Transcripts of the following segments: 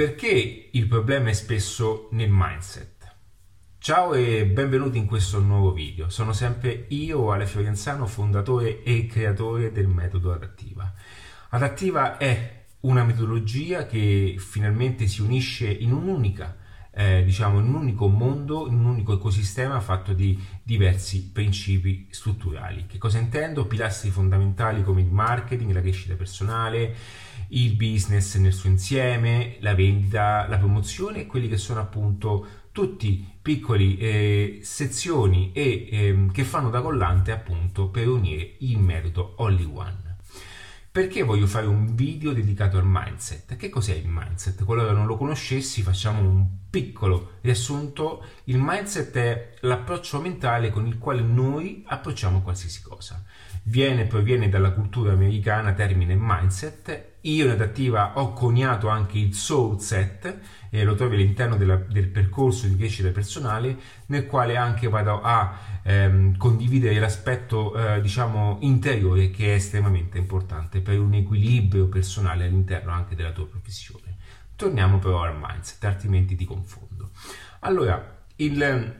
Perché il problema è spesso nel mindset? Ciao e benvenuti in questo nuovo video. Sono sempre io, Ale Fiorenzano, fondatore e creatore del metodo Adattiva. Adattiva è una metodologia che finalmente si unisce in un'unica eh, diciamo in un unico mondo, in un unico ecosistema fatto di diversi principi strutturali. Che cosa intendo? Pilastri fondamentali come il marketing, la crescita personale, il business nel suo insieme, la vendita, la promozione e quelli che sono appunto tutti piccoli eh, sezioni e, eh, che fanno da collante appunto per unire il metodo Only One. Perché voglio fare un video dedicato al mindset? Che cos'è il mindset? Qualora non lo conoscessi, facciamo un piccolo riassunto. Il mindset è l'approccio mentale con il quale noi approcciamo qualsiasi cosa. Viene, proviene dalla cultura americana, termine mindset. Io in adattiva ho coniato anche il soul set, e lo trovi all'interno della, del percorso di crescita personale, nel quale anche vado a ehm, condividere l'aspetto eh, diciamo interiore che è estremamente importante per un equilibrio personale all'interno anche della tua professione. Torniamo però al mindset, altrimenti ti confondo. Allora, il,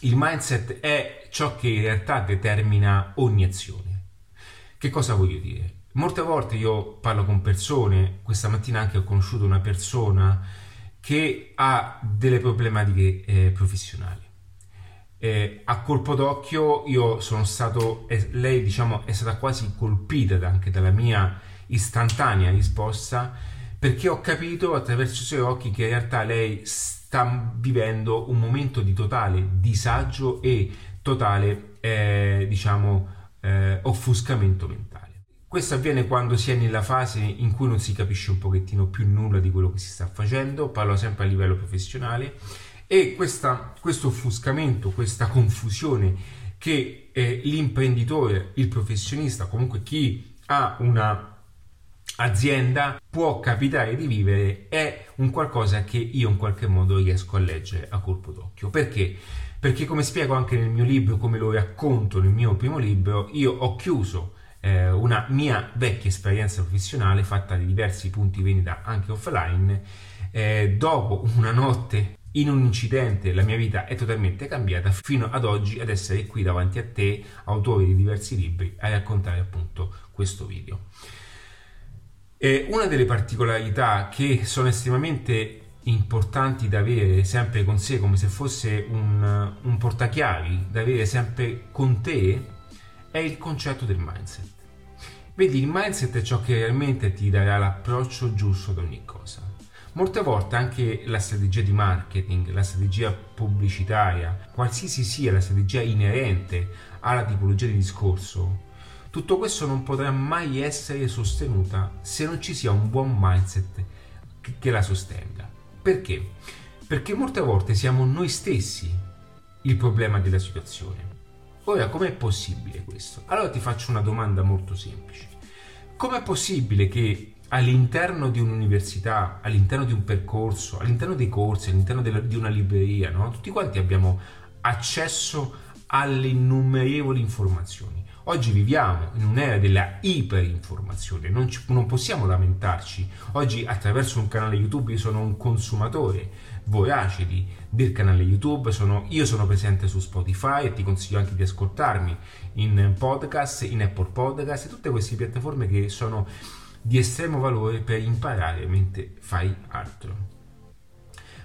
il mindset è ciò che in realtà determina ogni azione. Che cosa voglio dire? Molte volte io parlo con persone, questa mattina anche ho conosciuto una persona che ha delle problematiche eh, professionali eh, a colpo d'occhio io sono stato, eh, lei diciamo è stata quasi colpita anche dalla mia istantanea risposta perché ho capito attraverso i suoi occhi che in realtà lei sta vivendo un momento di totale disagio e totale eh, diciamo eh, offuscamento mentale. Questo avviene quando si è nella fase in cui non si capisce un pochettino più nulla di quello che si sta facendo, parlo sempre a livello professionale e questa, questo offuscamento, questa confusione che eh, l'imprenditore, il professionista, comunque chi ha una azienda può capitare di vivere è un qualcosa che io in qualche modo riesco a leggere a colpo d'occhio. Perché? Perché come spiego anche nel mio libro, come lo racconto nel mio primo libro, io ho chiuso eh, una mia vecchia esperienza professionale fatta di diversi punti vendita anche offline. Eh, dopo una notte in un incidente la mia vita è totalmente cambiata fino ad oggi ad essere qui davanti a te, autore di diversi libri, a raccontare appunto questo video. E una delle particolarità che sono estremamente importanti da avere sempre con sé, come se fosse un, un portachiavi, da avere sempre con te, è il concetto del mindset. Vedi, il mindset è ciò che realmente ti darà l'approccio giusto ad ogni cosa. Molte volte anche la strategia di marketing, la strategia pubblicitaria, qualsiasi sia la strategia inerente alla tipologia di discorso, tutto questo non potrà mai essere sostenuta se non ci sia un buon mindset che la sostenga. Perché? Perché molte volte siamo noi stessi il problema della situazione. Ora, com'è possibile questo? Allora ti faccio una domanda molto semplice. Com'è possibile che all'interno di un'università, all'interno di un percorso, all'interno dei corsi, all'interno della, di una libreria, no? tutti quanti abbiamo accesso alle innumerevoli informazioni. Oggi viviamo in un'era della iperinformazione, non, ci, non possiamo lamentarci. Oggi attraverso un canale YouTube io sono un consumatore vorace di, del canale YouTube, sono, io sono presente su Spotify e ti consiglio anche di ascoltarmi in podcast, in Apple Podcast e tutte queste piattaforme che sono di estremo valore per imparare mentre fai altro.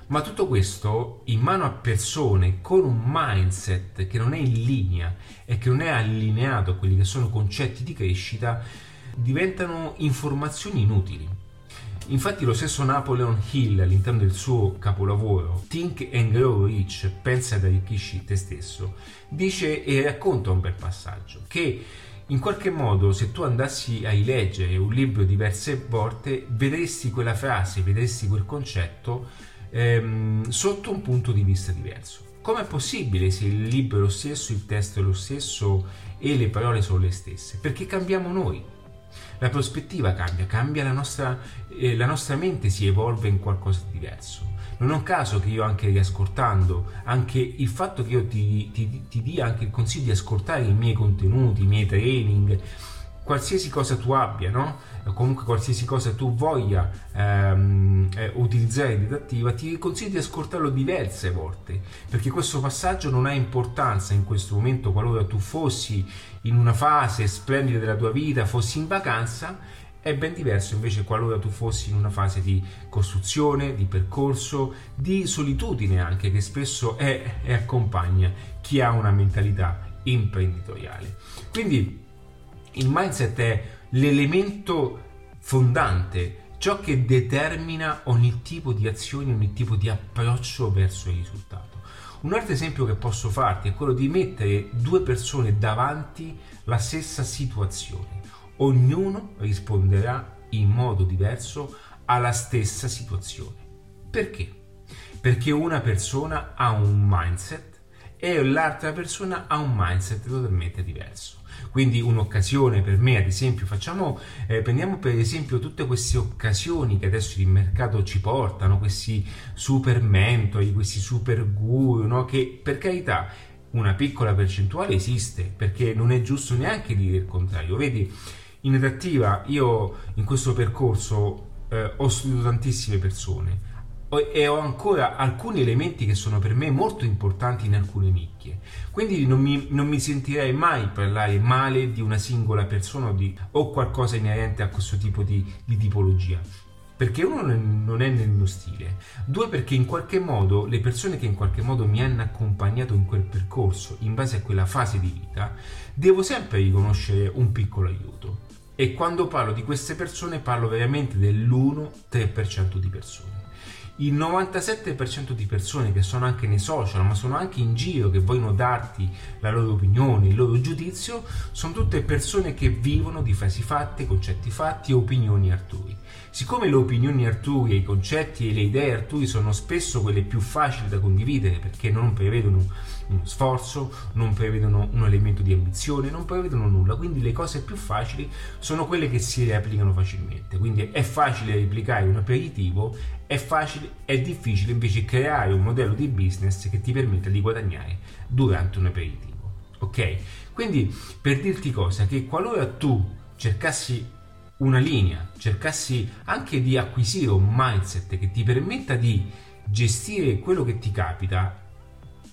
Ma tutto questo in mano a persone con un mindset che non è in linea e che non è allineato a quelli che sono concetti di crescita diventano informazioni inutili. Infatti lo stesso Napoleon Hill all'interno del suo capolavoro Think and Grow Rich, pensa ed arricchisci te stesso, dice e racconta un bel passaggio che in qualche modo se tu andassi a rileggere un libro diverse volte vedresti quella frase, vedresti quel concetto ehm, sotto un punto di vista diverso. Com'è possibile se il libro è lo stesso, il testo è lo stesso e le parole sono le stesse? Perché cambiamo noi. La prospettiva cambia, cambia la nostra, eh, la nostra mente si evolve in qualcosa di diverso. Non è un caso che io anche riascoltando, anche il fatto che io ti, ti, ti dia anche il consiglio di ascoltare i miei contenuti, i miei training, qualsiasi cosa tu abbia, no? comunque qualsiasi cosa tu voglia ehm, eh, utilizzare in didattiva, ti consiglio di ascoltarlo diverse volte, perché questo passaggio non ha importanza in questo momento qualora tu fossi in una fase splendida della tua vita, fossi in vacanza, è ben diverso invece qualora tu fossi in una fase di costruzione, di percorso, di solitudine anche, che spesso è e accompagna chi ha una mentalità imprenditoriale. Quindi il mindset è l'elemento fondante, ciò che determina ogni tipo di azione, ogni tipo di approccio verso il risultato. Un altro esempio che posso farti è quello di mettere due persone davanti la stessa situazione. Ognuno risponderà in modo diverso alla stessa situazione. Perché? Perché una persona ha un mindset e l'altra persona ha un mindset totalmente diverso. Quindi un'occasione per me, ad esempio, facciamo, eh, prendiamo per esempio tutte queste occasioni che adesso il mercato ci portano, questi super mentori, questi super guru, no? che per carità una piccola percentuale esiste, perché non è giusto neanche dire il contrario. Vedi, in adattiva io in questo percorso eh, ho studiato tantissime persone, e ho ancora alcuni elementi che sono per me molto importanti in alcune nicchie. Quindi non mi, non mi sentirei mai parlare male di una singola persona o, di, o qualcosa inerente a questo tipo di, di tipologia. Perché uno non è nel mio stile, due perché in qualche modo le persone che in qualche modo mi hanno accompagnato in quel percorso, in base a quella fase di vita, devo sempre riconoscere un piccolo aiuto. E quando parlo di queste persone parlo veramente dell'1-3% di persone il 97% di persone che sono anche nei social, ma sono anche in giro, che vogliono darti la loro opinione, il loro giudizio, sono tutte persone che vivono di frasi fatte, concetti fatti e opinioni altrui. Siccome le opinioni altrui, i concetti e le idee altrui sono spesso quelle più facili da condividere perché non prevedono uno sforzo, non prevedono un elemento di ambizione, non prevedono nulla, quindi le cose più facili sono quelle che si replicano facilmente. Quindi è facile replicare un aperitivo, è facile, è difficile invece creare un modello di business che ti permetta di guadagnare durante un aperitivo. Ok? Quindi per dirti cosa, che qualora tu cercassi una linea, cercassi anche di acquisire un mindset che ti permetta di gestire quello che ti capita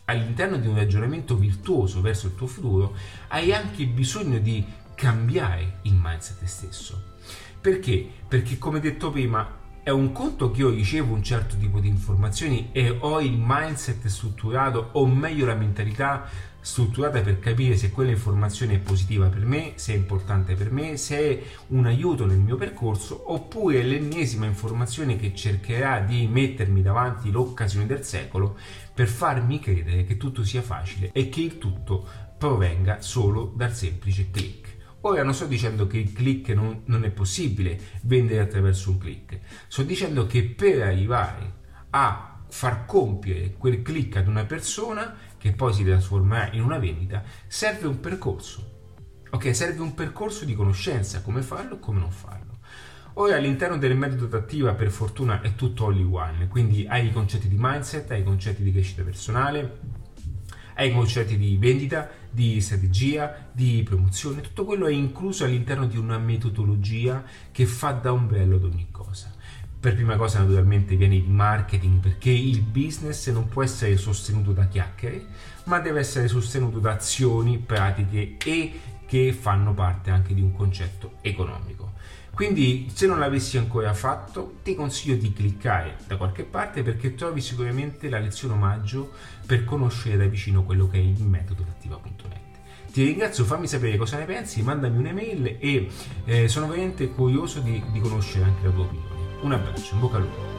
all'interno di un ragionamento virtuoso verso il tuo futuro, hai anche bisogno di cambiare il mindset stesso. Perché? Perché come detto prima, è un conto che io ricevo un certo tipo di informazioni e ho il mindset strutturato, o meglio la mentalità strutturata per capire se quella informazione è positiva per me, se è importante per me, se è un aiuto nel mio percorso, oppure l'ennesima informazione che cercherà di mettermi davanti l'occasione del secolo per farmi credere che tutto sia facile e che il tutto provenga solo dal semplice click. Ora non sto dicendo che il click non, non è possibile vendere attraverso un click, sto dicendo che per arrivare a far compiere quel click ad una persona che poi si trasformerà in una vendita, serve un percorso. Ok, serve un percorso di conoscenza, come farlo e come non farlo. Ora all'interno del metodo adattiva per fortuna è tutto all one, quindi hai i concetti di mindset, hai i concetti di crescita personale, hai i concetti di vendita, di strategia, di promozione, tutto quello è incluso all'interno di una metodologia che fa da ombrello ad ogni cosa. Per prima cosa naturalmente viene il marketing perché il business non può essere sostenuto da chiacchiere, ma deve essere sostenuto da azioni pratiche e che fanno parte anche di un concetto economico. Quindi se non l'avessi ancora fatto ti consiglio di cliccare da qualche parte perché trovi sicuramente la lezione omaggio per conoscere da vicino quello che è il metodo attiva.net. Ti ringrazio, fammi sapere cosa ne pensi, mandami un'email e eh, sono veramente curioso di, di conoscere anche la tua opinione. Un abbraccio, in bocca al lupo.